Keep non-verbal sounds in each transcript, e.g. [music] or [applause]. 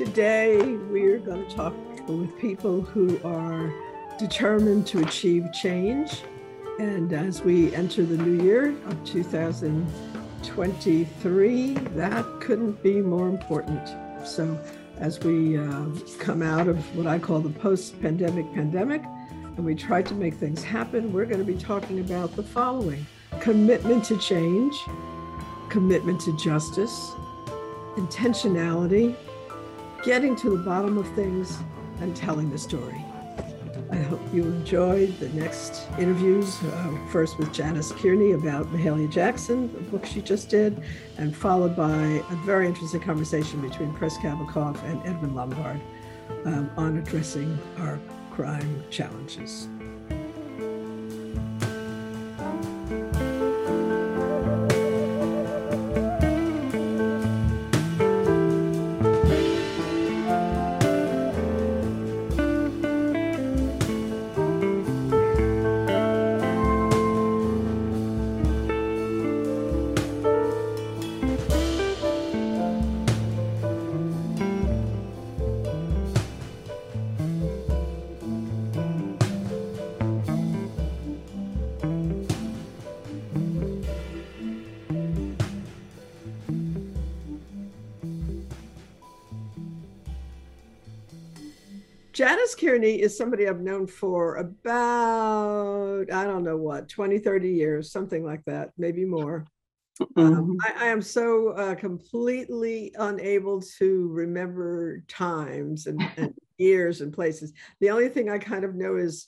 Today, we're going to talk with people who are determined to achieve change. And as we enter the new year of 2023, that couldn't be more important. So, as we uh, come out of what I call the post pandemic pandemic, and we try to make things happen, we're going to be talking about the following commitment to change, commitment to justice, intentionality, getting to the bottom of things, and telling the story. I hope you enjoyed the next interviews, uh, first with Janis Kearney about Mahalia Jackson, the book she just did, and followed by a very interesting conversation between Chris Kabakoff and Edwin Lombard um, on addressing our crime challenges. Kearney is somebody I've known for about, I don't know what, 20, 30 years, something like that, maybe more. Mm-hmm. Um, I, I, am so uh, completely unable to remember times and, [laughs] and years and places. The only thing I kind of know is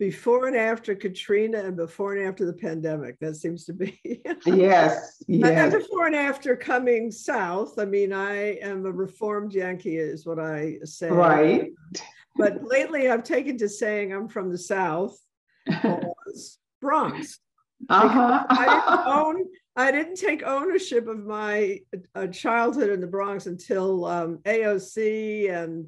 before and after Katrina and before and after the pandemic. That seems to be. yes. [laughs] Yes. And before and after coming south. I mean, I am a reformed Yankee, is what I say. Right. But lately, I've taken to saying I'm from the South, [laughs] Bronx. Uh-huh. I didn't own. I didn't take ownership of my uh, childhood in the Bronx until um, AOC and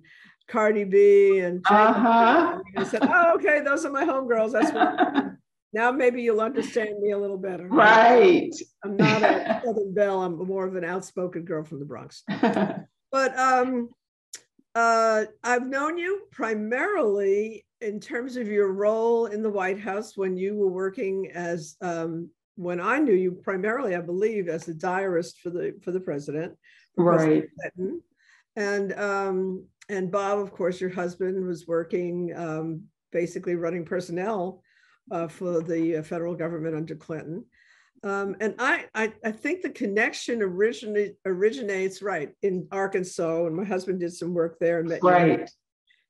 Cardi B and uh-huh. I said, "Oh, okay, those are my homegirls. That's what." now maybe you'll understand me a little better. Right. I'm not a [laughs] Southern Belle. I'm more of an outspoken girl from the Bronx. [laughs] but um, uh, I've known you primarily in terms of your role in the White House when you were working as um, when I knew you primarily, I believe, as a diarist for the for the president, for right? President and um, and Bob, of course, your husband was working um, basically running personnel uh, for the federal government under Clinton. Um, and I, I, I, think the connection originate, originates right in Arkansas, and my husband did some work there. And met right,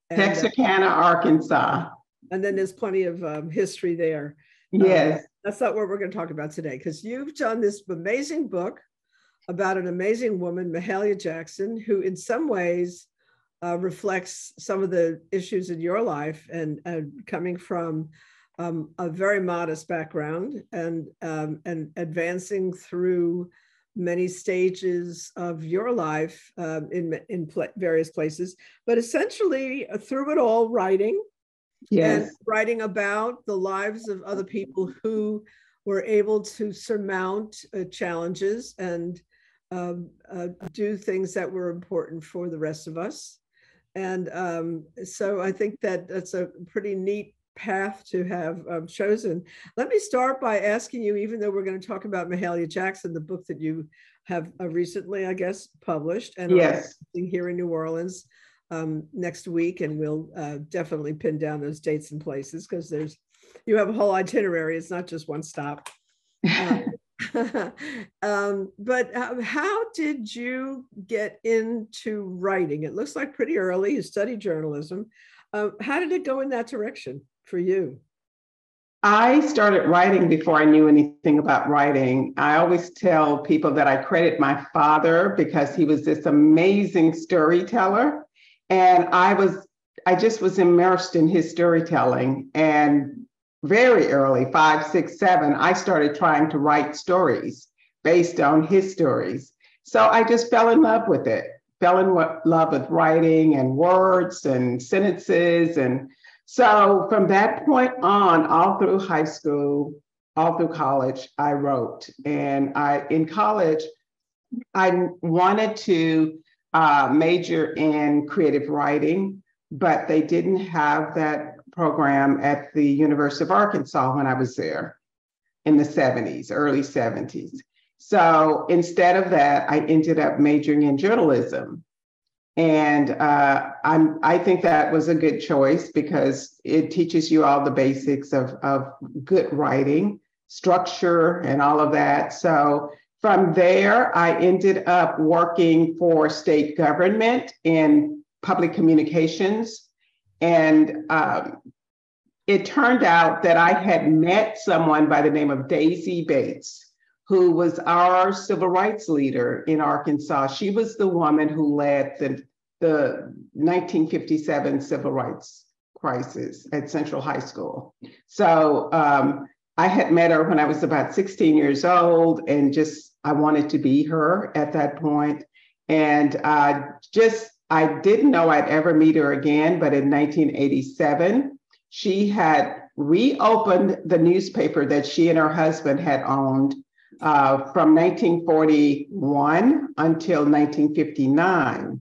and, uh, Texarkana, uh, Arkansas. And then there's plenty of um, history there. Yes, um, that's not what we're going to talk about today, because you've done this amazing book about an amazing woman, Mahalia Jackson, who in some ways uh, reflects some of the issues in your life and uh, coming from um, a very modest background and um, and advancing through many stages of your life um, in in pl- various places, but essentially uh, through it all, writing. Yes. And writing about the lives of other people who were able to surmount uh, challenges and um, uh, do things that were important for the rest of us. And um, so I think that that's a pretty neat path to have um, chosen. Let me start by asking you, even though we're going to talk about Mahalia Jackson, the book that you have uh, recently, I guess, published and yes. here in New Orleans um, next week, and we'll uh, definitely pin down those dates and places because there's you have a whole itinerary. It's not just one stop. [laughs] Um, [laughs] um, but uh, how did you get into writing? It looks like pretty early. You studied journalism. Uh, how did it go in that direction? For you? I started writing before I knew anything about writing. I always tell people that I credit my father because he was this amazing storyteller. And I was, I just was immersed in his storytelling. And very early, five, six, seven, I started trying to write stories based on his stories. So I just fell in love with it, fell in love with writing and words and sentences and so from that point on, all through high school, all through college, I wrote. And I in college, I wanted to uh, major in creative writing, but they didn't have that program at the University of Arkansas when I was there in the 70s, early 70s. So instead of that, I ended up majoring in journalism. And uh, I'm, I think that was a good choice because it teaches you all the basics of, of good writing, structure, and all of that. So from there, I ended up working for state government in public communications. And um, it turned out that I had met someone by the name of Daisy Bates, who was our civil rights leader in Arkansas. She was the woman who led the, the 1957 civil rights crisis at Central High School. So um, I had met her when I was about 16 years old and just I wanted to be her at that point. And uh, just, I didn't know I'd ever meet her again, but in 1987, she had reopened the newspaper that she and her husband had owned uh, from 1941 until 1959.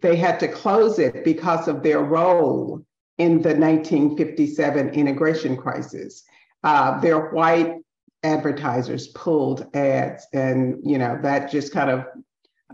They had to close it because of their role in the 1957 integration crisis. Uh, their white advertisers pulled ads, and you know that just kind of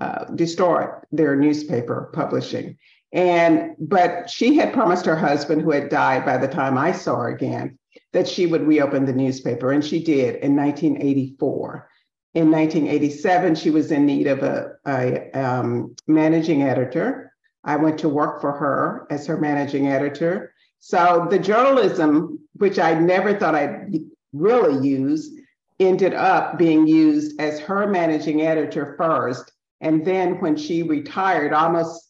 uh, destroyed their newspaper publishing. And but she had promised her husband, who had died by the time I saw her again, that she would reopen the newspaper, and she did in 1984. In 1987, she was in need of a, a um, managing editor. I went to work for her as her managing editor. So the journalism, which I never thought I'd really use, ended up being used as her managing editor first. And then when she retired, almost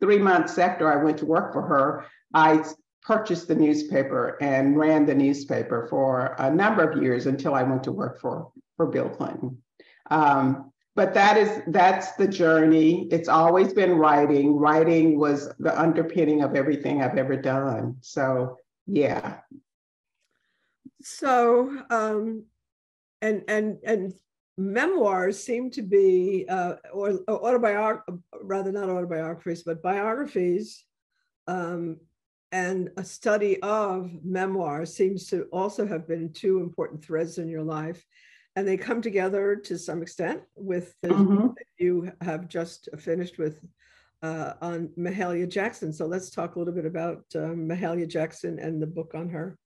three months after I went to work for her, I purchased the newspaper and ran the newspaper for a number of years until I went to work for, for Bill Clinton. Um, but that is that's the journey. It's always been writing. Writing was the underpinning of everything I've ever done. So yeah. So um, and and and memoirs seem to be uh, or, or autobiography rather not autobiographies but biographies um, and a study of memoir seems to also have been two important threads in your life and they come together to some extent with the mm-hmm. you have just finished with uh, on mahalia jackson so let's talk a little bit about uh, mahalia jackson and the book on her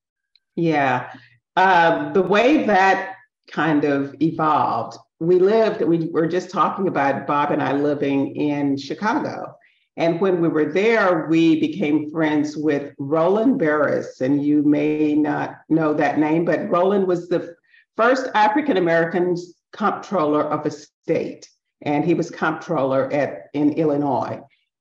yeah uh, the way that kind of evolved. We lived, we were just talking about Bob and I living in Chicago. And when we were there, we became friends with Roland Burris. And you may not know that name, but Roland was the first African American comptroller of a state. And he was comptroller at in Illinois.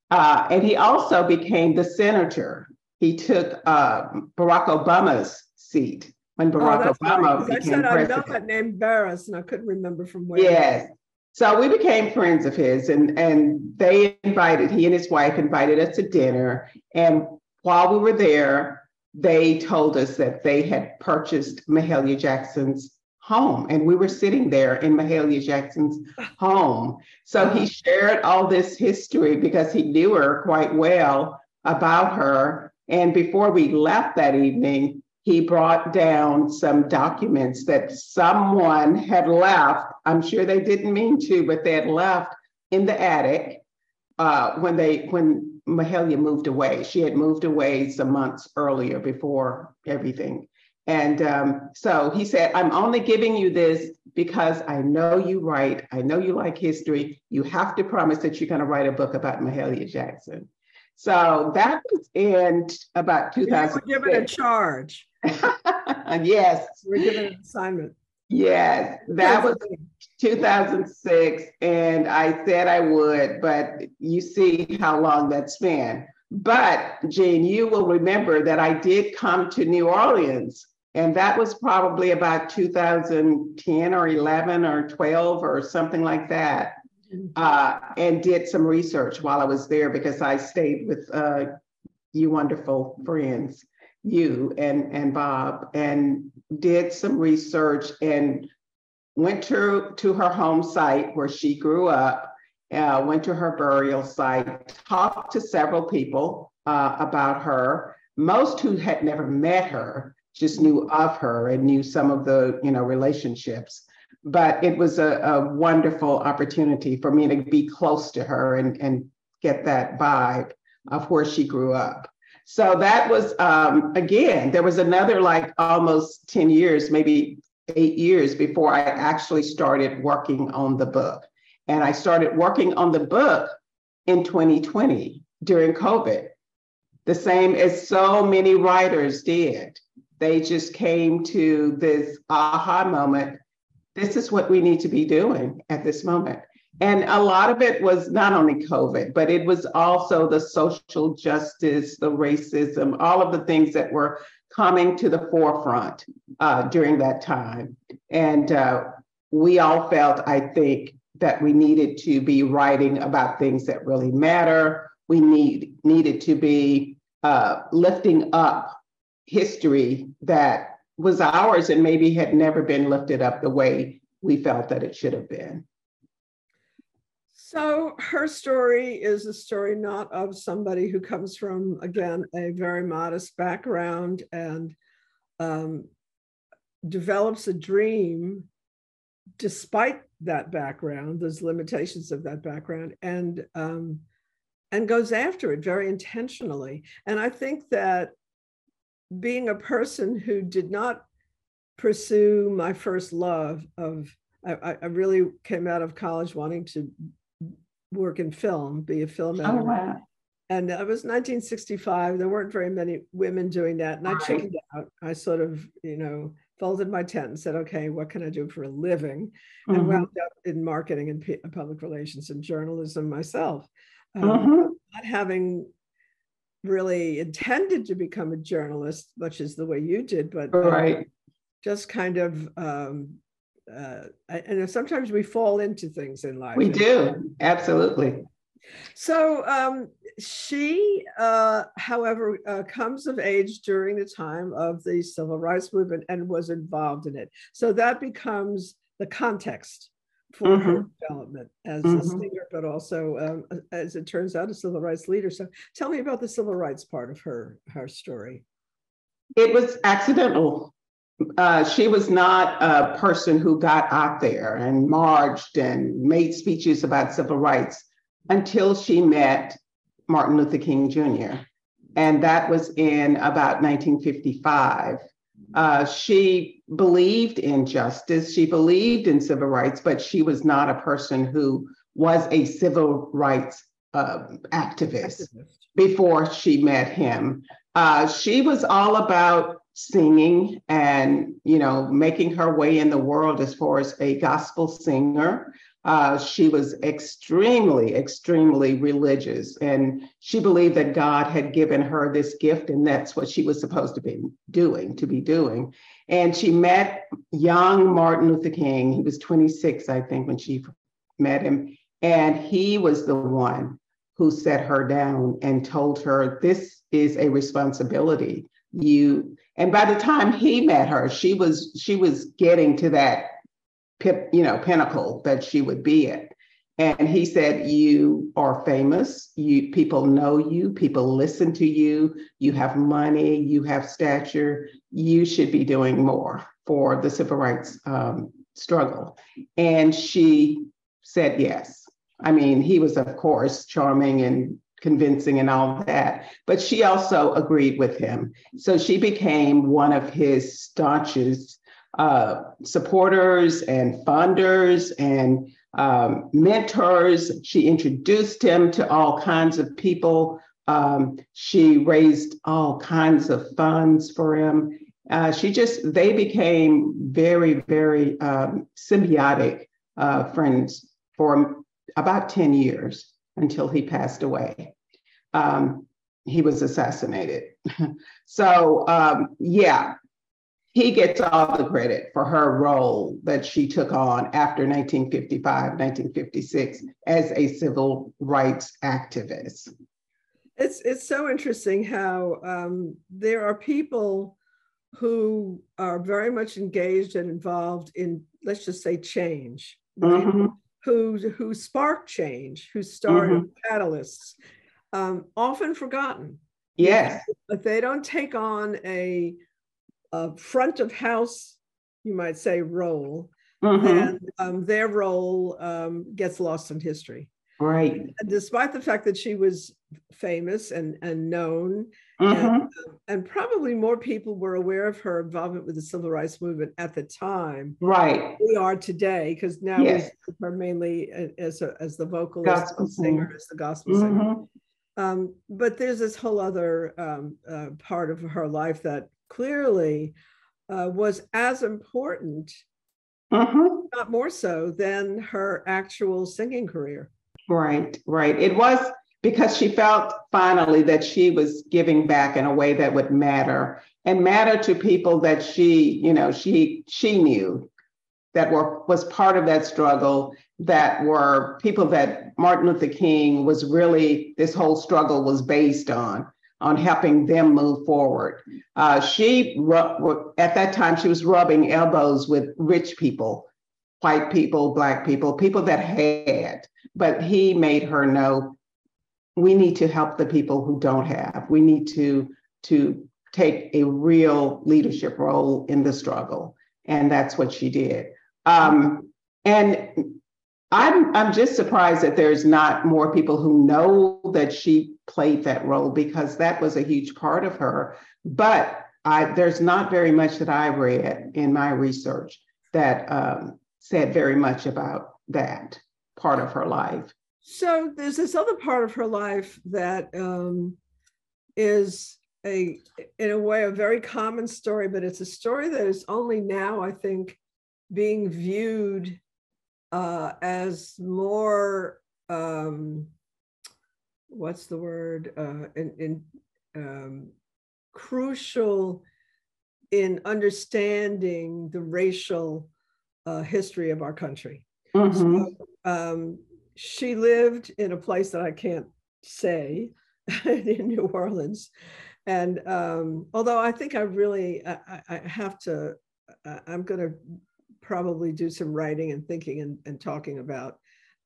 Uh, and he also became the senator. He took uh, Barack Obama's seat when oh, Barack oh, Obama right. became I said president. I know that name Burris, and I couldn't remember from where. Yes. So we became friends of his, and and they invited he and his wife invited us to dinner. And while we were there, they told us that they had purchased Mahalia Jackson's home, and we were sitting there in Mahalia Jackson's home. So he uh-huh. shared all this history because he knew her quite well about her. And before we left that evening, he brought down some documents that someone had left. I'm sure they didn't mean to, but they had left in the attic uh, when they when Mahalia moved away. She had moved away some months earlier before everything. And um, so he said, I'm only giving you this because I know you write, I know you like history. You have to promise that you're going to write a book about Mahalia Jackson. So that was in about 2000. You were given a charge. [laughs] yes. We're given an assignment. Yes, that was 2006. And I said I would, but you see how long that's been. But Jean, you will remember that I did come to New Orleans, and that was probably about 2010 or 11 or 12 or something like that. Mm-hmm. Uh, and did some research while I was there because I stayed with uh, you wonderful friends you and, and Bob and did some research and went to, to her home site where she grew up uh, went to her burial site, talked to several people uh, about her. Most who had never met her just knew of her and knew some of the you know relationships. But it was a, a wonderful opportunity for me to be close to her and, and get that vibe of where she grew up. So that was, um, again, there was another like almost 10 years, maybe eight years before I actually started working on the book. And I started working on the book in 2020 during COVID, the same as so many writers did. They just came to this aha moment. This is what we need to be doing at this moment. And a lot of it was not only COVID, but it was also the social justice, the racism, all of the things that were coming to the forefront uh, during that time. And uh, we all felt, I think, that we needed to be writing about things that really matter. We need needed to be uh, lifting up history that was ours and maybe had never been lifted up the way we felt that it should have been. So her story is a story not of somebody who comes from, again, a very modest background and um, develops a dream despite that background, those limitations of that background, and um, and goes after it very intentionally. And I think that being a person who did not pursue my first love of I, I, really came out of college wanting to work in film, be a film editor. Oh, wow. And it was 1965. There weren't very many women doing that. And I chickened out. I sort of, you know, folded my tent and said, okay, what can I do for a living? Mm-hmm. And wound up in marketing and p- public relations and journalism myself. Um, mm-hmm. Not having really intended to become a journalist, much as the way you did, but um, right. just kind of um, uh, and sometimes we fall into things in life. We do, absolutely. So um, she, uh, however, uh, comes of age during the time of the civil rights movement and was involved in it. So that becomes the context for mm-hmm. her development as mm-hmm. a singer, but also, um, as it turns out, a civil rights leader. So tell me about the civil rights part of her her story. It was accidental uh, she was not a person who got out there and marched and made speeches about civil rights until she met Martin Luther King Jr. And that was in about 1955. Uh, she believed in justice, she believed in civil rights, but she was not a person who was a civil rights uh, activist, activist, before she met him. Uh, she was all about singing and you know making her way in the world as far as a gospel singer. Uh, she was extremely extremely religious and she believed that god had given her this gift and that's what she was supposed to be doing to be doing. And she met young martin luther king. He was 26 i think when she met him. And he was the one who set her down and told her this is a responsibility you and by the time he met her she was she was getting to that you know pinnacle that she would be at. And he said you are famous. You people know you. People listen to you. You have money. You have stature. You should be doing more for the civil rights um, struggle. And she said yes. I mean he was of course charming and convincing and all that. But she also agreed with him. So she became one of his staunchest uh, supporters and funders and um, mentors. She introduced him to all kinds of people. Um, she raised all kinds of funds for him. Uh, she just, they became very, very um, symbiotic uh, friends for about 10 years until he passed away. Um, he was assassinated. [laughs] so, um, yeah, he gets all the credit for her role that she took on after 1955, 1956 as a civil rights activist. It's it's so interesting how um, there are people who are very much engaged and involved in let's just say change. Right? Mm-hmm who who spark change, who start mm-hmm. catalysts, um, often forgotten. Yes, but they don't take on a, a front of house, you might say, role. Mm-hmm. And um, their role um, gets lost in history. Right. And despite the fact that she was famous and, and known, mm-hmm. and, um, and, probably more people were aware of her involvement with the civil rights movement at the time. Right. We are today, because now yes. we her mainly as, a, as the vocalist, gospel singer, as the gospel mm-hmm. singer. Um, but there's this whole other um, uh, part of her life that clearly uh, was as important, mm-hmm. not more so, than her actual singing career. Right, right. It was because she felt finally that she was giving back in a way that would matter and matter to people that she, you know, she she knew that were was part of that struggle that were people that Martin Luther King was really this whole struggle was based on on helping them move forward. Uh, she at that time she was rubbing elbows with rich people, white people, black people, people that had but he made her know we need to help the people who don't have. We need to to take a real leadership role in the struggle, and that's what she did. Um, and I'm I'm just surprised that there's not more people who know that she played that role because that was a huge part of her. But I, there's not very much that I read in my research that um, said very much about that part of her life. So there's this other part of her life that um, is a, in a way, a very common story, but it's a story that is only now, I think, being viewed uh, as more, um, what's the word, uh, in, in um, crucial in understanding the racial uh, history of our country. Mm-hmm. So, um, she lived in a place that I can't say [laughs] in New Orleans. And um, although I think I really, I, I have to, I'm going to probably do some writing and thinking and, and, talking about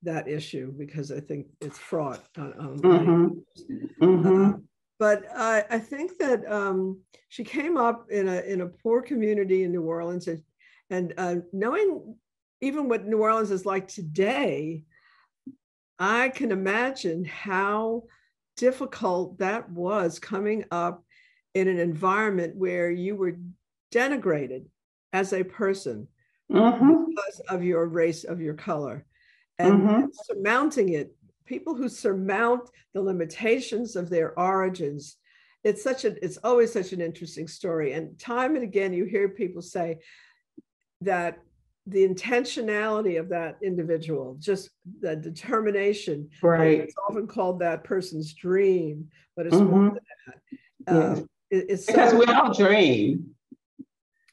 that issue because I think it's fraught on, on mm-hmm. Mm-hmm. Uh, but I, I, think that um, she came up in a in a poor community in New Orleans and, and uh, knowing even what New Orleans is like today, I can imagine how difficult that was coming up in an environment where you were denigrated as a person mm-hmm. because of your race, of your color, and mm-hmm. surmounting it. People who surmount the limitations of their origins. It's such a, it's always such an interesting story. And time and again, you hear people say that the intentionality of that individual, just the determination. Right. It's often called that person's dream, but it's mm-hmm. more than that. Um, it, it's because so- we all dream.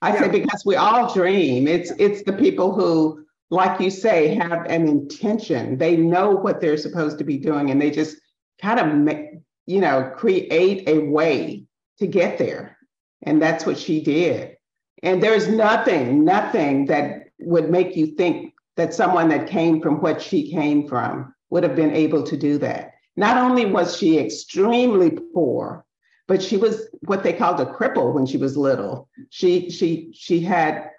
I yeah. say because we all dream. It's it's the people who, like you say, have an intention. They know what they're supposed to be doing, and they just kind of, make, you know, create a way to get there. And that's what she did. And there's nothing, nothing that would make you think that someone that came from what she came from would have been able to do that. Not only was she extremely poor, but she was what they called a cripple when she was little. She she she had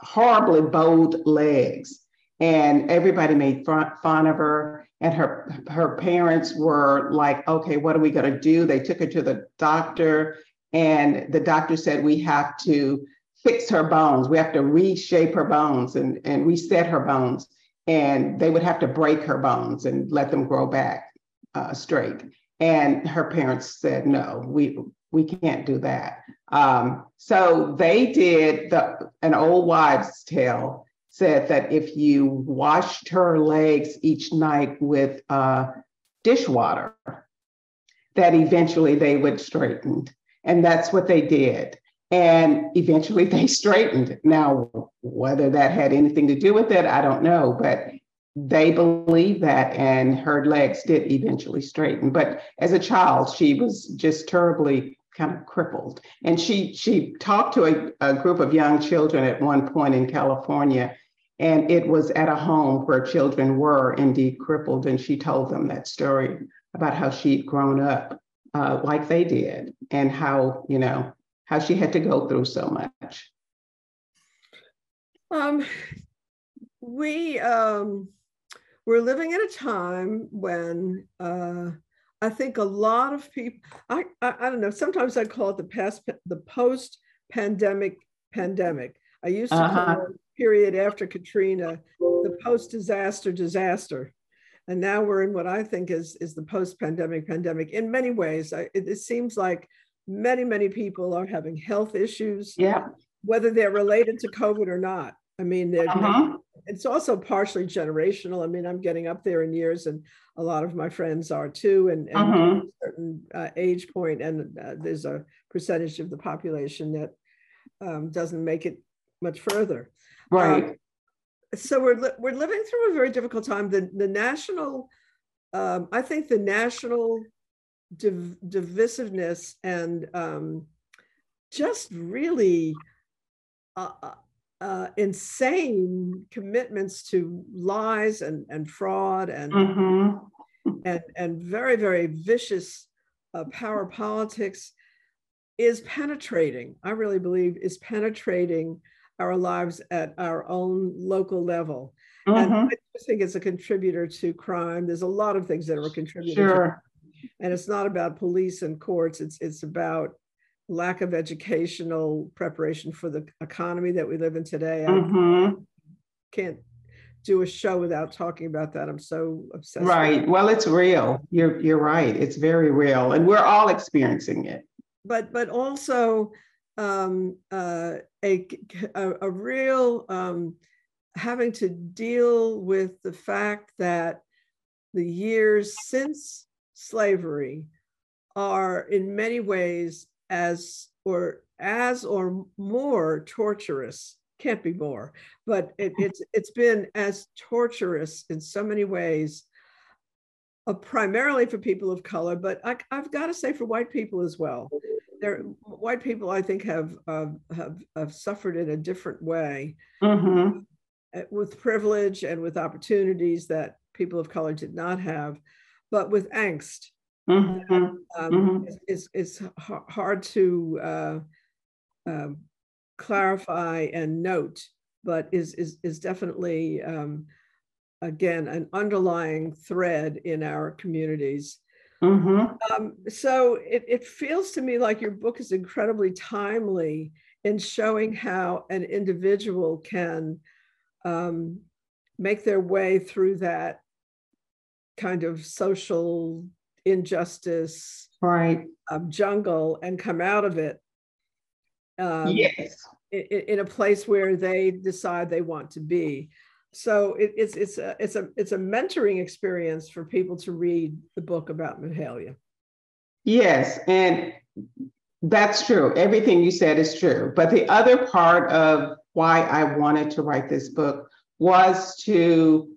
horribly bowed legs, and everybody made fun of her. And her her parents were like, "Okay, what are we going to do?" They took her to the doctor, and the doctor said, "We have to fix her bones. We have to reshape her bones and, and reset her bones. And they would have to break her bones and let them grow back uh, straight. And her parents said, no, we, we can't do that. Um, so they did the, an old wives' tale said that if you washed her legs each night with uh, dishwater, that eventually they would straighten. And that's what they did. And eventually they [laughs] straightened. Now, whether that had anything to do with it, I don't know, but they believe that, and her legs did eventually straighten. But as a child, she was just terribly kind of crippled. And she she talked to a, a group of young children at one point in California, And it was at a home where children were indeed crippled. And she told them that story about how she'd grown up uh, like they did and how, you know, how she had to go through so much. Um, we um, we're living at a time when uh, I think a lot of people, I, I, I don't know, sometimes I call it the past, the post pandemic pandemic. I used to uh-huh. call it period after Katrina, the post disaster disaster. And now we're in what I think is, is the post pandemic pandemic. In many ways, I, it, it seems like many, many people are having health issues. Yeah. Whether they're related to COVID or not. I mean, uh-huh. it's also partially generational. I mean, I'm getting up there in years, and a lot of my friends are too, and, and uh-huh. a certain uh, age point, and uh, there's a percentage of the population that um, doesn't make it much further. Right. Um, so we're li- we're living through a very difficult time. The the national, um, I think, the national div- divisiveness and um, just really. Uh, uh insane commitments to lies and, and fraud and, mm-hmm. and, and very, very vicious uh, power politics is penetrating, I really believe, is penetrating our lives at our own local level. Mm-hmm. And I think it's a contributor to crime. There's a lot of things that are contributing. Sure. And it's not about police and courts. It's it's about lack of educational preparation for the economy that we live in today. Mm-hmm. I can't do a show without talking about that. I'm so obsessed. Right. Well, it's real. You're you're right. It's very real, and we're all experiencing it. But but also um, uh, a, a, a real um, having to deal with the fact that the years since slavery are in many ways as or as or more torturous can't be more but it, it's it's been as torturous in so many ways uh, primarily for people of color but I, have got to say for white people as well. There white people i think have uh, have, have suffered in a different way mm-hmm. Uh, with privilege and with opportunities that people of color did not have but with angst Mm-hmm. Um, mm-hmm. It's, it's, hard to uh, um, clarify and note, but is, is, is definitely, um, again, an underlying thread in our communities. Mm-hmm. Um, so it, it feels to me like your book is incredibly timely in showing how an individual can um, make their way through that kind of social injustice right um, jungle and come out of it um, yes in, in, a place where they decide they want to be so it, it's it's a it's a it's a mentoring experience for people to read the book about Mahalia. Yes, and that's true. Everything you said is true. But the other part of why I wanted to write this book was to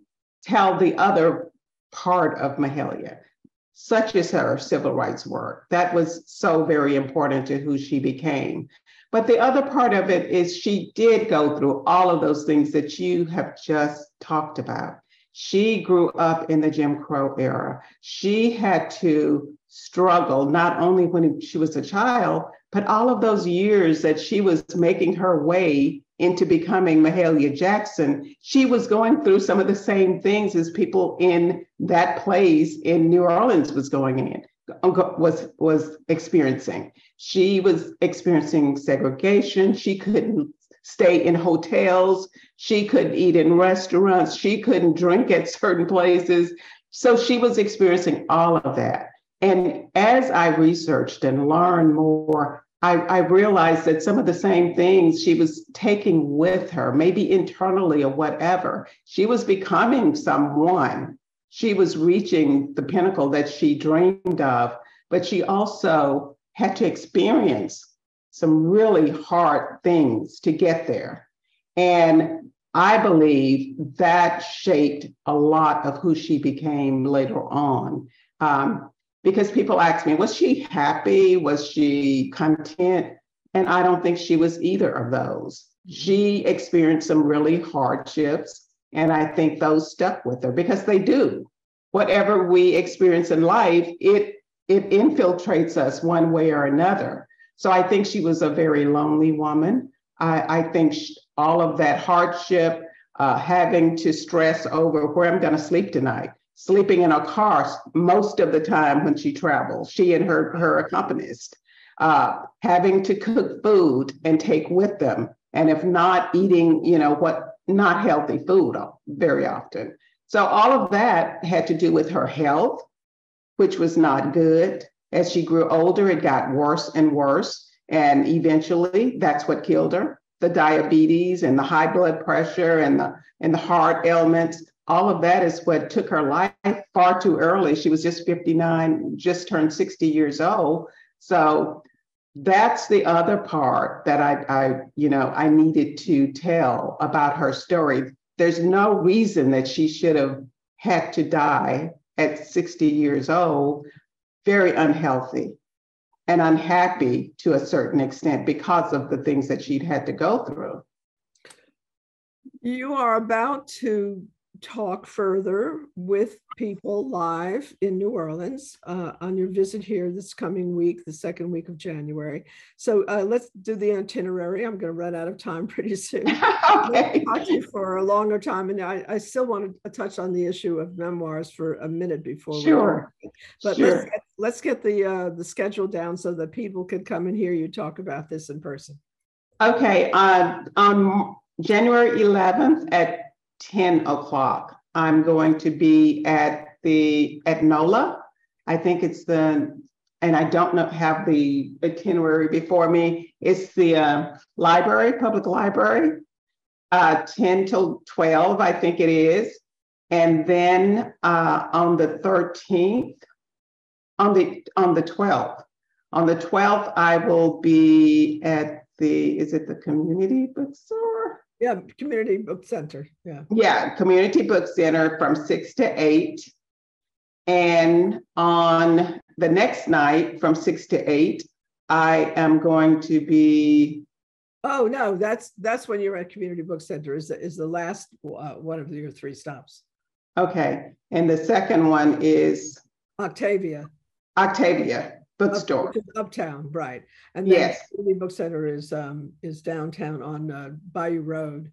tell the other part of Mahalia such as her civil rights work. That was so very important to who she became. But the other part of it is she did go through all of those things that you have just talked about. She grew up in the Jim Crow era. She had to struggle not only when she was a child, but all of those years that she was making her way into becoming Mahalia Jackson, she was going through some of the same things as people in that place in New Orleans was going in uh, was was experiencing. She was experiencing segregation. She couldn't stay in hotels. She couldn't eat in restaurants. She couldn't drink at certain places. So she was experiencing all of that. And as I researched and learned more, I, I, realized that some of the same things she was taking with her, maybe internally or whatever, she was becoming someone. She was reaching the pinnacle that she dreamed of, but she also had to experience some really hard things to get there. And I believe that shaped a lot of who she became later on. Um, because people ask me, was she happy? Was she content? And I don't think she was either of those. She experienced some really hardships, and I think those stuck with her because they do. Whatever we experience in life, it it infiltrates us one way or another. So I think she was a very lonely woman. I, I think she, all of that hardship, uh, having to stress over where I'm going to sleep tonight, sleeping in a car most of the time when she travels, she and her, her accompanist, uh, having to cook food and take with them. And if not eating, you know, what not healthy food very often. So all of that had to do with her health, which was not good. As she grew older, it got worse and worse. And eventually, that's what killed her the diabetes and the high blood pressure and the, and the heart ailments. All of that is what took her life far too early. She was just 59, just turned 60 years old. So that's the other part that I, I, you know, I needed to tell about her story. There's no reason that she should have had to die at 60 years old, very unhealthy and unhappy to a certain extent because of the things that she'd had to go through. You are about to talk further with people live in New Orleans uh, on your visit here this coming week, the second week of January. So uh, let's do the itinerary. I'm going to run out of time [laughs] pretty soon. [laughs] okay. talk to you for a longer time, and I, I, still want to touch on the issue of memoirs for a minute before. Sure. But sure. let's get, let's get the uh, the schedule down so that people can come and hear you talk about this in person. Okay. Uh, on January 11th at 10 o'clock. I'm going to be at the at NOLA. I think it's the and I don't know have the itinerary before me. It's the uh, library, public library, uh, 10 till 12, I think it is. And then uh, on the 13th, on the on the 12th, on the 12th, I will be at the is it the community bookstore? Yeah, community book center. Yeah. Yeah, community book center from six to eight. And on the next night from six to eight, I am going to be. Oh no, that's that's when you're at community book center. Is the, is the last uh, one of your three stops? Okay, and the second one is Octavia. Octavia bookstore. Up, uptown, right? And then yes, the book center is um, is downtown on uh, Bayou Road,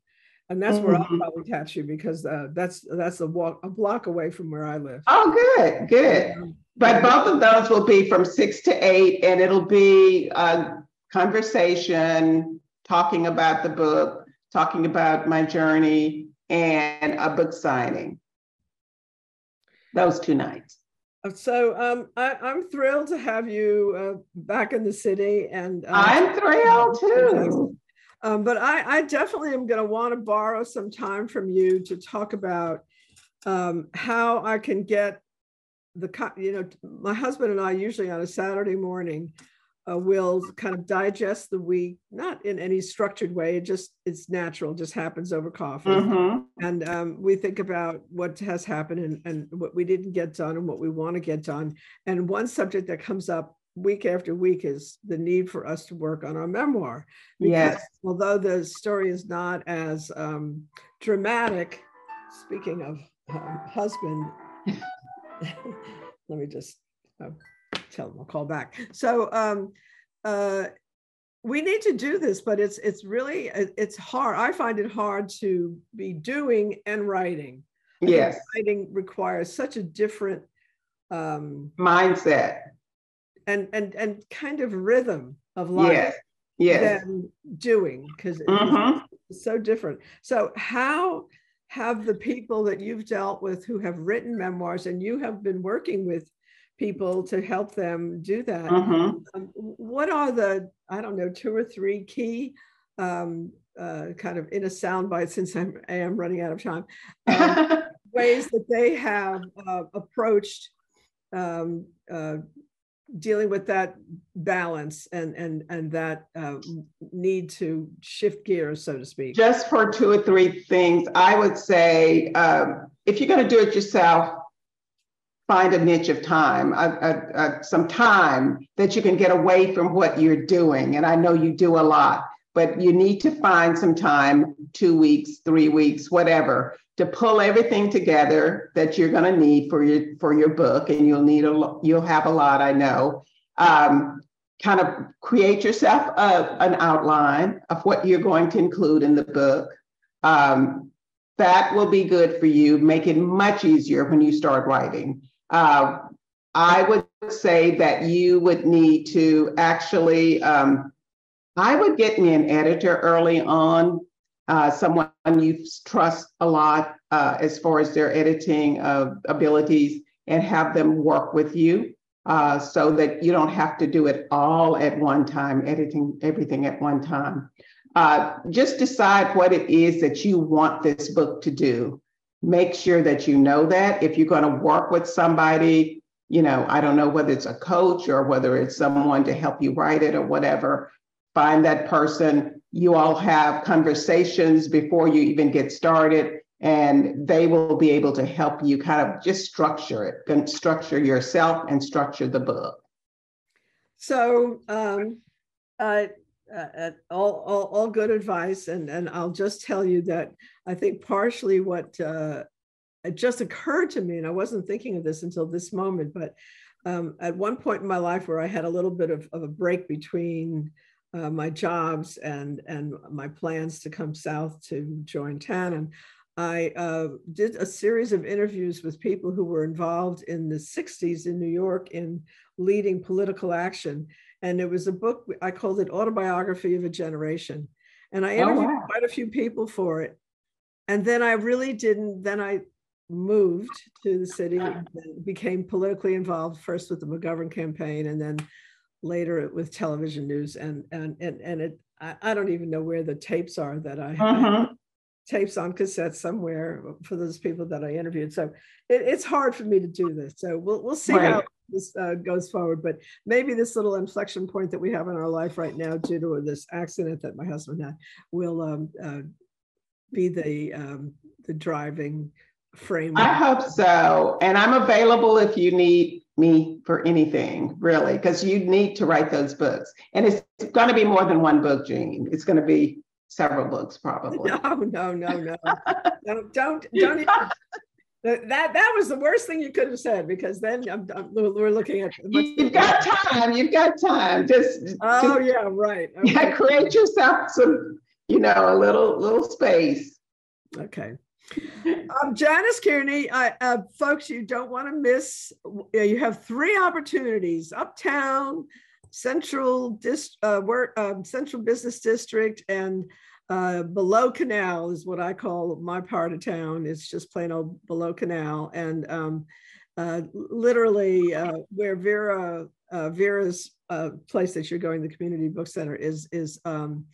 and that's mm-hmm. where I'll probably catch you because uh, that's that's a walk a block away from where I live. Oh, good, good. Um, but both of those will be from six to eight, and it'll be a conversation talking about the book, talking about my journey, and a book signing. Those two nights. So um, I, am thrilled to have you uh, back in the city, and uh, I'm thrilled [laughs] too. Um, but I, I, definitely am going to want to borrow some time from you to talk about um, how I can get the you know my husband and I usually on a Saturday morning uh, will kind of digest the week, not in any structured way. It just it's natural, just happens over coffee. Mm-hmm. And um, we think about what has happened and, and what we didn't get done and what we want to get done. And one subject that comes up week after week is the need for us to work on our memoir. Because yes. although the story is not as um, dramatic, speaking of um, husband, [laughs] let me just. Uh, tell them I'll call back. So um, uh, we need to do this, but it's it's really it's hard. I find it hard to be doing and writing. Yes, writing requires such a different um, mindset and and and kind of rhythm of life. Yes. Yes. Than doing because mm-hmm. it's so different. So how have the people that you've dealt with who have written memoirs and you have been working with people to help them do that. Mm-hmm. Um, what are the, I don't know, two or three key um, uh, kind of in a soundbite since I'm, I am running out of time, um, [laughs] ways that they have uh, approached um, uh, dealing with that balance and and and that uh, need to shift gears, so to speak. Just for two or three things, I would say um, if you're going to do it yourself, find a niche of time, a, a, a, some time that you can get away from what you're doing. And I know you do a lot, but you need to find some time two weeks, three weeks, whatever to pull everything together that you're going to need for your for your book. And you'll need a you'll have a lot i know. Um, kind of create yourself a, an outline of what you're going to include in the book. Um, that will be good for you make it much easier when you start writing uh, i would say that you would need to actually um, i would get me an editor early on uh, someone you trust a lot uh, as far as their editing uh, abilities and have them work with you uh, so that you don't have to do it all at one time, editing everything at one time. Uh, just decide what it is that you want this book to do. Make sure that you know that. If you're going to work with somebody, you know, I don't know whether it's a coach or whether it's someone to help you write it or whatever, find that person you all have conversations before you even get started and they will be able to help you kind of just structure it and structure yourself and structure the book so um, uh, uh, all, all, all good advice and, and i'll just tell you that i think partially what uh, it just occurred to me and i wasn't thinking of this until this moment but um, at one point in my life where i had a little bit of, of a break between uh, my jobs and and my plans to come south to join Tannen, I uh, did a series of interviews with people who were involved in the 60s in New York in leading political action. And it was a book, I called it Autobiography of a Generation. And I oh, interviewed oh, wow. quite a few people for it. And then I really didn't, then I moved to the city and became politically involved first with the McGovern campaign and then later with television news and and and, and it I, I don't even know where the tapes are that I uh-huh. tapes on cassette somewhere for those people that I interviewed. So it, it's hard for me to do this. So we'll we'll see right. how this uh, goes forward. But maybe this little inflection point that we have in our life right now, due to this accident that my husband had, will um, uh, be the um, the driving frame. I hope so, and I'm available if you need me for anything really because you need to write those books and it's going to be more than one book Jean it's going to be several books probably [laughs] no no no no [laughs] don't don't don't even, that that was the worst thing you could have said because then I'm, I'm, we're looking at you've got time you've got time just oh just, yeah right [laughs] okay. yeah create yourself some you know a little little space okay um, Janis Kearney, uh, folks, you don't want to miss. You have three opportunities: Uptown, Central Dist, uh, work, um, Central Business District, and uh, Below Canal is what I call my part of town. It's just plain old Below Canal, and um, uh, literally uh, where Vera uh, Vera's place that you're going, the Community Book Center, is is. Um,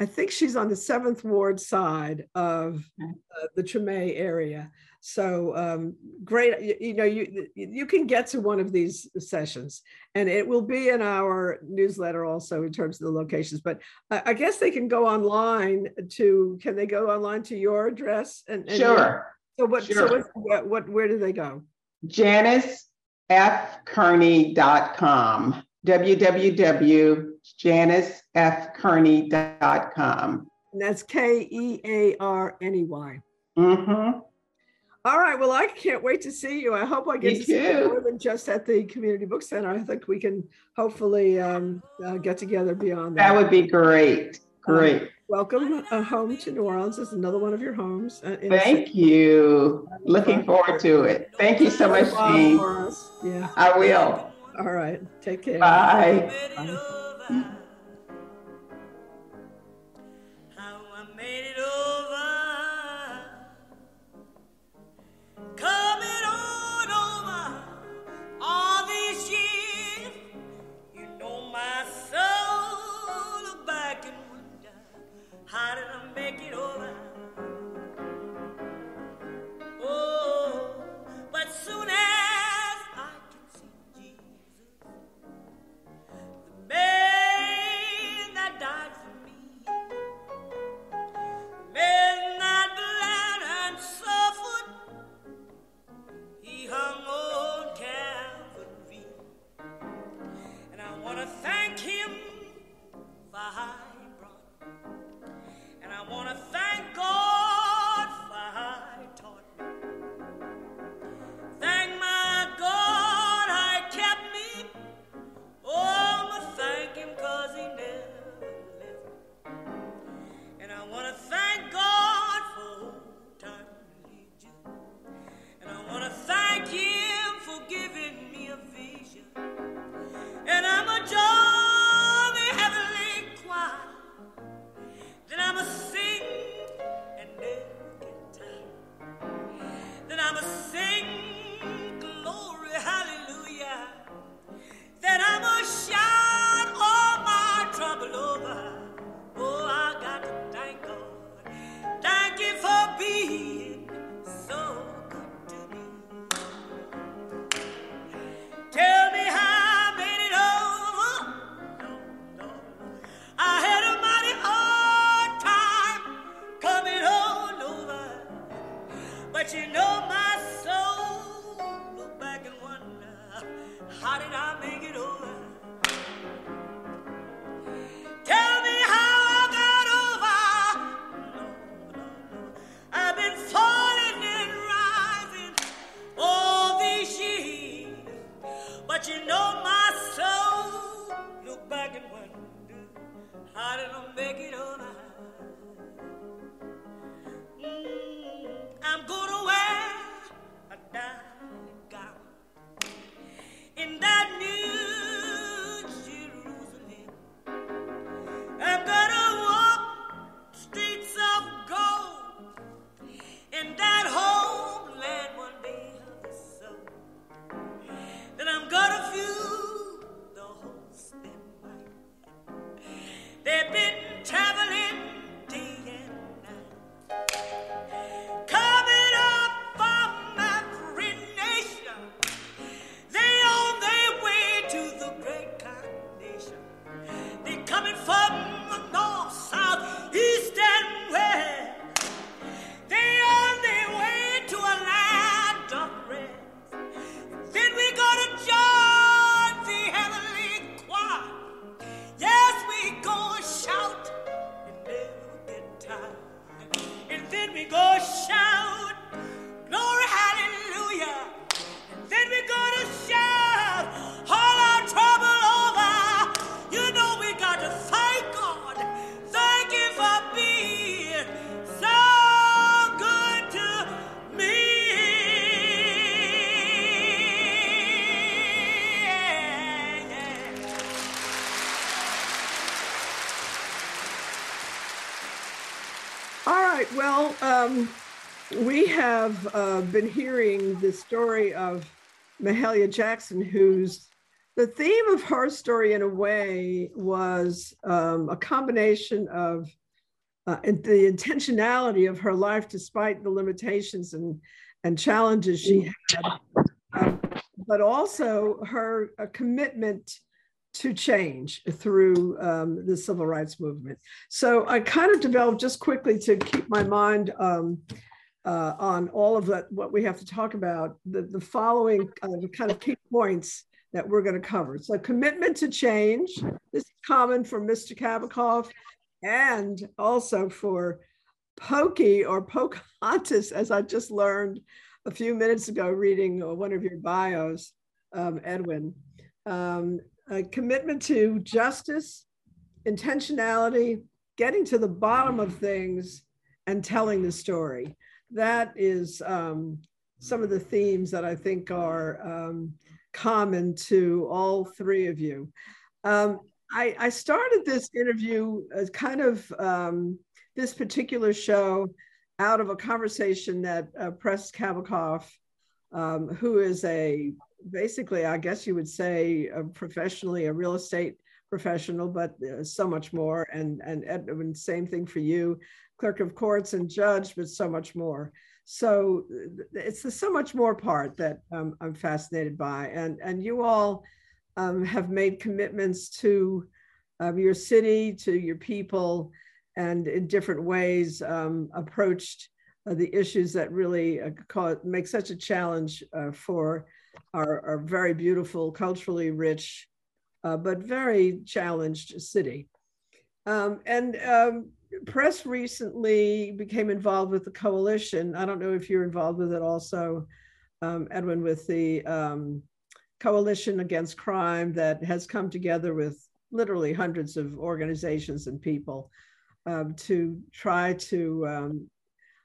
I think she's on the seventh ward side of uh, the Treme area. So um, great, you, you, know, you you can get to one of these sessions, and it will be in our newsletter also in terms of the locations. But I, I guess they can go online to. Can they go online to your address? And, and sure. so what? Sure. So what, what? Where do they go? JanisFKearney.com www.janisfkearney.com. And that's K E A R N E Y. Mm-hmm. All right. Well, I can't wait to see you. I hope I get Me to too. see you more than just at the community book center. I think we can hopefully um, uh, get together beyond that. That would be great. Great. Uh, welcome uh, home to New Orleans. It's another one of your homes. Uh, Thank you. Looking forward to it. Thank you so much, Jean. Yeah. I will. All right. Take care. Bye. Bye. Uh, been hearing the story of Mahalia Jackson, whose the theme of her story, in a way, was um, a combination of uh, the intentionality of her life, despite the limitations and, and challenges she had, um, but also her commitment to change through um, the civil rights movement. So I kind of developed just quickly to keep my mind um, uh, on all of that, what we have to talk about, the, the following uh, kind of key points that we're going to cover. So, commitment to change. This is common for Mr. Kabacoff and also for Pokey or Pocahontas, as I just learned a few minutes ago reading one of your bios, um, Edwin. Um, a commitment to justice, intentionality, getting to the bottom of things, and telling the story that is um, some of the themes that I think are um, common to all three of you. Um, I, I, started this interview as kind of um, this particular show out of a conversation that uh, Pres Kabacoff, um, who is a basically, I guess you would say, professionally a real estate professional, but uh, so much more. And and Edwin, same thing for you clerk of courts and judge, but so much more. So it's the so much more part that um, I'm fascinated by. And, and you all um, have made commitments to um, your city, to your people, and in different ways um, approached uh, the issues that really uh, cause, make such a challenge uh, for our, our, very beautiful, culturally rich, uh, but very challenged city. Um, and um, Pres recently became involved with the coalition. I don't know if you're involved with it also, um, Edwin, with the um, coalition against crime that has come together with literally hundreds of organizations and people um, to try to, um,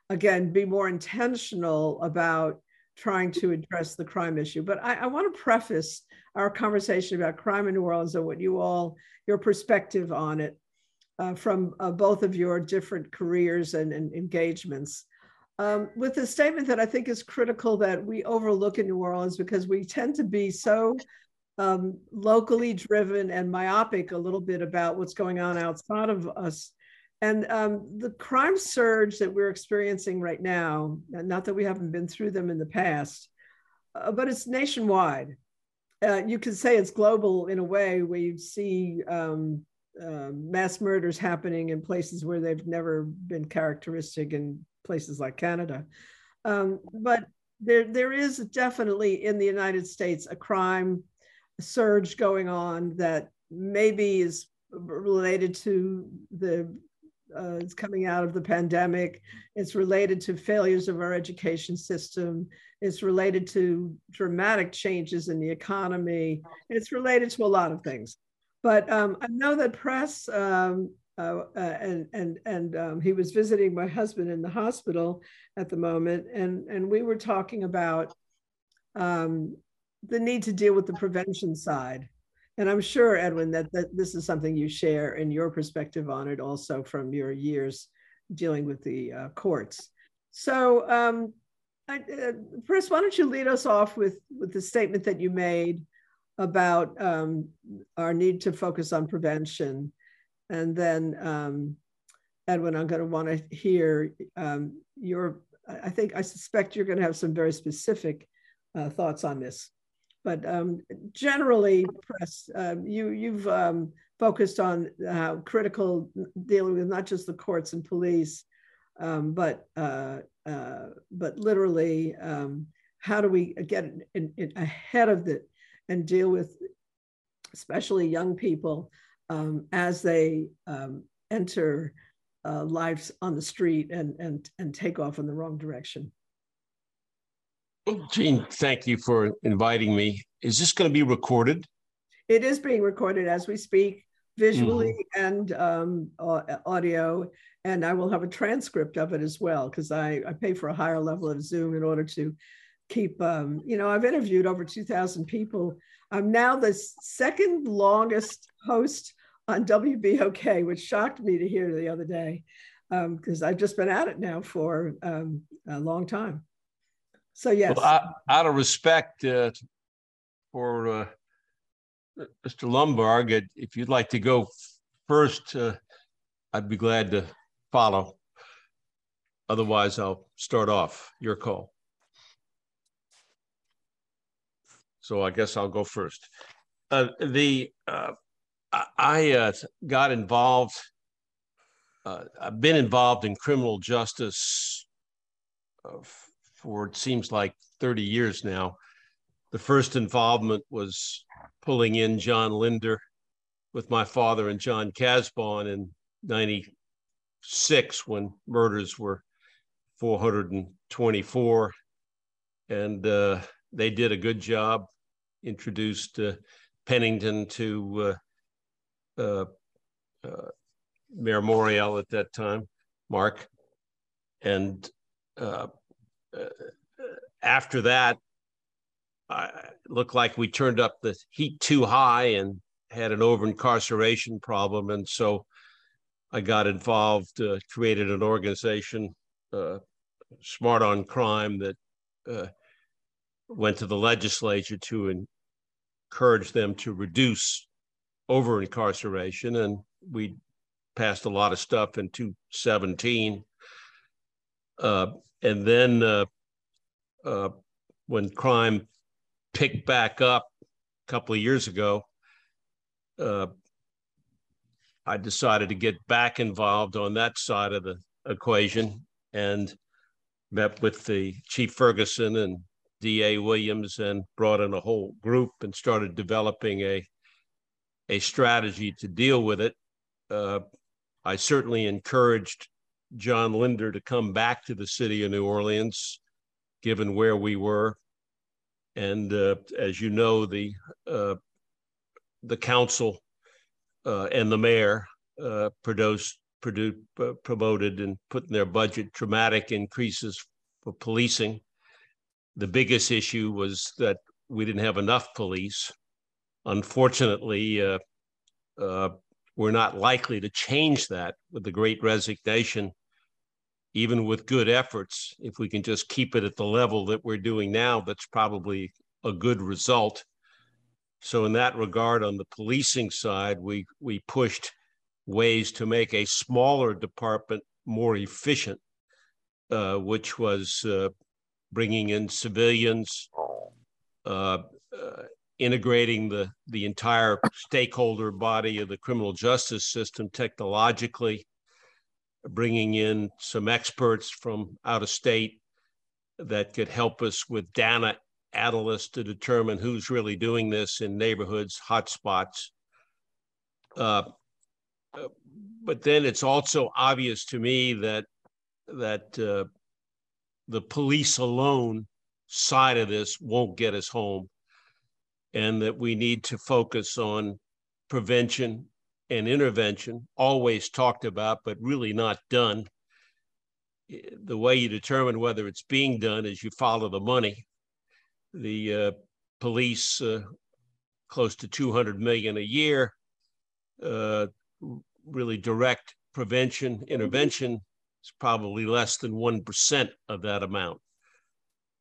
again, be more intentional about trying to address the crime issue. But I, I want to preface our conversation about crime in New Orleans and what you all, your perspective on it uh, from uh, both of your different careers and, and engagements. Um, with a statement that I think is critical that we overlook in New Orleans because we tend to be so um, locally driven and myopic a little bit about what's going on outside of us. And um, the crime surge that we're experiencing right now, not that we haven't been through them in the past, uh, but it's nationwide. Uh, you could say it's global in a way where you see um, uh, mass murders happening in places where they've never been characteristic in places like Canada. Um, but there, there is definitely in the United States a crime surge going on that maybe is related to the uh, is coming out of the pandemic. It's related to failures of our education system. It's related to dramatic changes in the economy. It's related to a lot of things. But um, I know that Pres um, uh, uh, and and and um, he was visiting my husband in the hospital at the moment, and and we were talking about um, the need to deal with the prevention side. And I'm sure, Edwin, that, that this is something you share in your perspective on it, also from your years dealing with the uh, courts. So, um, I, uh, Chris, why don't you lead us off with with the statement that you made about um, our need to focus on prevention and then, um, Edwin, I'm going to want to hear um, your, I think, I suspect you're going to have some very specific uh, thoughts on this. But um, generally, Pres, um, you, you've um, focused on how critical dealing with not just the courts and police, but, uh, uh, but literally, um, how do we get in, in, ahead of it and deal with especially young people um, as they um, enter uh, lives on the street and, and, and take off in the wrong direction. Jean, thank you for inviting me. Is this going to be recorded? It is being recorded as we speak, visually mm-hmm. and um, audio. And I will have a transcript of it as well, because I, I pay for a higher level of Zoom in order to keep, um, you know, I've interviewed over 2,000 people. I'm now the second longest host on [laughs] WBOK, which shocked me to hear the other day because um, I've just been at it now for um, a long time. So, yes. Well, I, out of respect uh, for uh, Mr. Lombard, if you'd like to go first, uh, I'd be glad to follow. Otherwise, I'll start off. Your call. So I guess I'll go first. Uh, the uh, I uh, got involved. Uh, I've been involved in criminal justice uh, for it seems like 30 years now. The first involvement was pulling in John Linder with my father and John Casbon in 96 when murders were 424. And they did a good job, introduced uh, Pennington to uh, uh, uh, Mayor Morial at that time, Marc. And uh, after that, looked like we turned up the heat too high and had an over incarceration problem. And so I got involved, created an organization, Smart on Crime, that went to the legislature to encourage them to reduce over incarceration, and we passed a lot of stuff in 2017. Uh, and then uh, uh, when crime picked back up a couple of years ago, uh, I decided to get back involved on that side of the equation and met with the Chief Ferguson and DA Williams and brought in a whole group and started developing a a strategy to deal with it. Uh, I certainly encouraged John Linder to come back to the city of New Orleans, given where we were. And uh, as you know, the uh, the council uh, and the mayor uh, produced, produced uh, promoted and put in their budget dramatic increases for policing. The biggest issue was that we didn't have enough police Unfortunately, uh, uh, we're not likely to change that with the great resignation, even with good efforts. If we can just keep it at the level that we're doing now, that's probably a good result. So, in that regard, on the policing side, we, we pushed ways to make a smaller department more efficient, uh, which was uh, bringing in civilians, uh, uh integrating the the entire stakeholder body of the criminal justice system technologically, bringing in some experts from out of state that could help us with data analysts to determine who's really doing this in neighborhoods, hotspots. Uh, uh, but then it's also obvious to me that that uh, the police alone side of this won't get us home, and that we need to focus on prevention and intervention, always talked about, but really not done. The way you determine whether it's being done is you follow the money. The uh, police, uh, close to 200 million a year, uh, really direct prevention, intervention is probably less than 1% of that amount.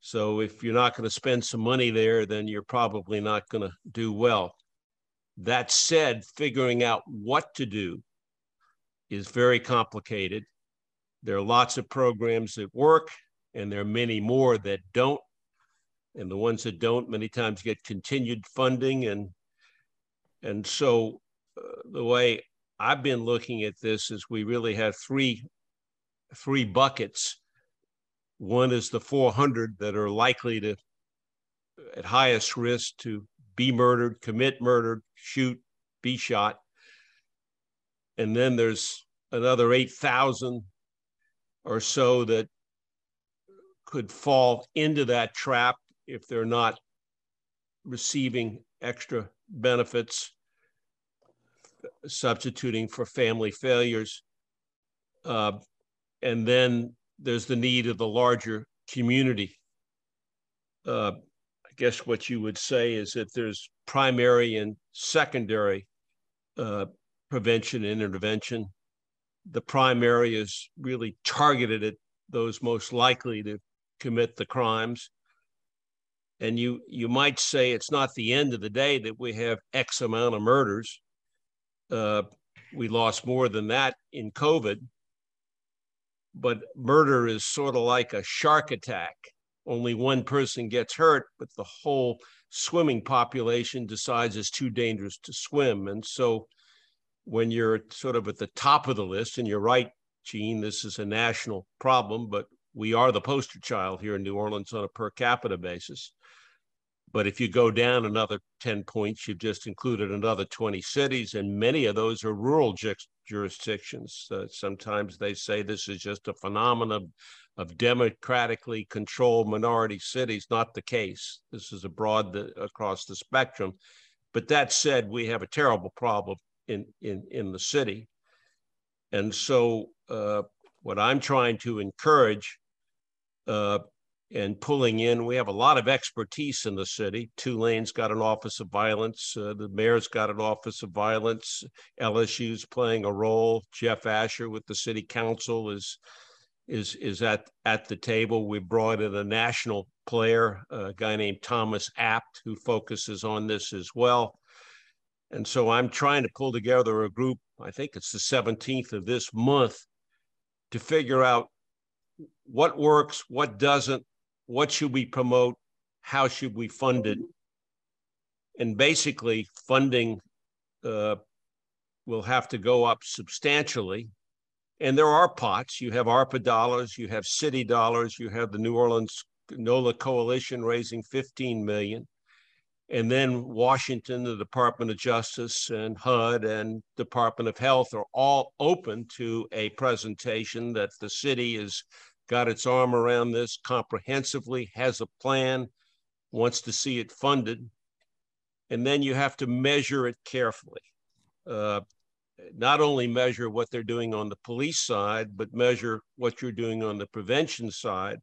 So if you're not going to spend some money there, then you're probably not going to do well. That said, figuring out what to do is very complicated. There are lots of programs that work, and there are many more that don't. And the ones that don't many times get continued funding. And, and so uh, the way I've been looking at this is we really have three, three buckets. One is the 400 that are likely to, at highest risk to be murdered, commit murder, shoot, be shot. And then there's another 8,000 or so that could fall into that trap if they're not receiving extra benefits, substituting for family failures. Uh, and then there's the need of the larger community. Uh, I guess what you would say is that there's primary and secondary uh, prevention and intervention. The primary is really targeted at those most likely to commit the crimes. And you you might say it's not the end of the day that we have X amount of murders. Uh, we lost more than that in COVID. But murder is sort of like a shark attack only one person gets hurt, but the whole swimming population decides it's too dangerous to swim. And so when you're sort of at the top of the list, and you're right, Gene, this is a national problem, but we are the poster child here in New Orleans on a per capita basis. But if you go down another 10 points, you've just included another 20 cities, and many of those are rural ju- jurisdictions. Uh, sometimes they say this is just a phenomenon of democratically controlled minority cities. Not the case. This is abroad the, across the spectrum. But that said, we have a terrible problem in, in, in the city. And so, uh, what I'm trying to encourage uh, and pulling in, we have a lot of expertise in the city. Tulane's got an office of violence. Uh, the mayor's got an office of violence. LSU's playing a role. Jeff Asher with the city council is is is at at the table. We brought in a national player, a guy named Thomas Abt, who focuses on this as well. And so I'm trying to pull together a group. I think it's the 17th of this month to figure out what works, what doesn't, what should we promote, how should we fund it, and basically funding uh, will have to go up substantially and there are pots. You have ARPA dollars, you have city dollars, you have the New Orleans NOLA Coalition raising 15 million. And then Washington, the Department of Justice, and HUD and Department of Health are all open to a presentation that the city has got its arm around this comprehensively, has a plan, wants to see it funded. And then you have to measure it carefully. Uh, not only measure what they're doing on the police side, but measure what you're doing on the prevention side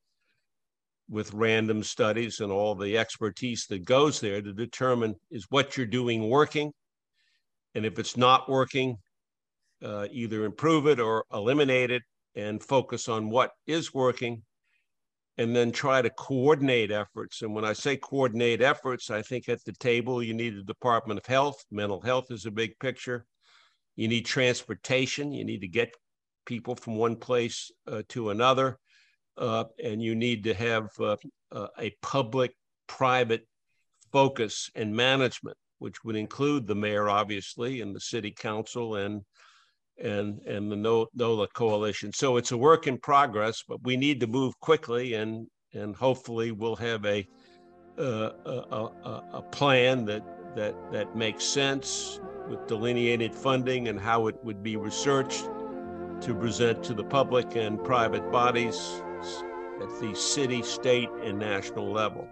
with random studies and all the expertise that goes there to determine is what you're doing working. And if it's not working, uh, either improve it or eliminate it and focus on what is working and then try to coordinate efforts. And when I say coordinate efforts, I think at the table you need the Department of Health. Mental health is a big picture. You need transportation. You need to get people from one place uh, to another. Uh, and you need to have uh, uh a public private focus and management, which would include the mayor, obviously, and the city council and and and the NOLA coalition. So it's a work in progress, but we need to move quickly, and and hopefully we'll have a uh, a, a, a plan that that that makes sense with delineated funding and how it would be researched to present to the public and private bodies at the city, state, and national level.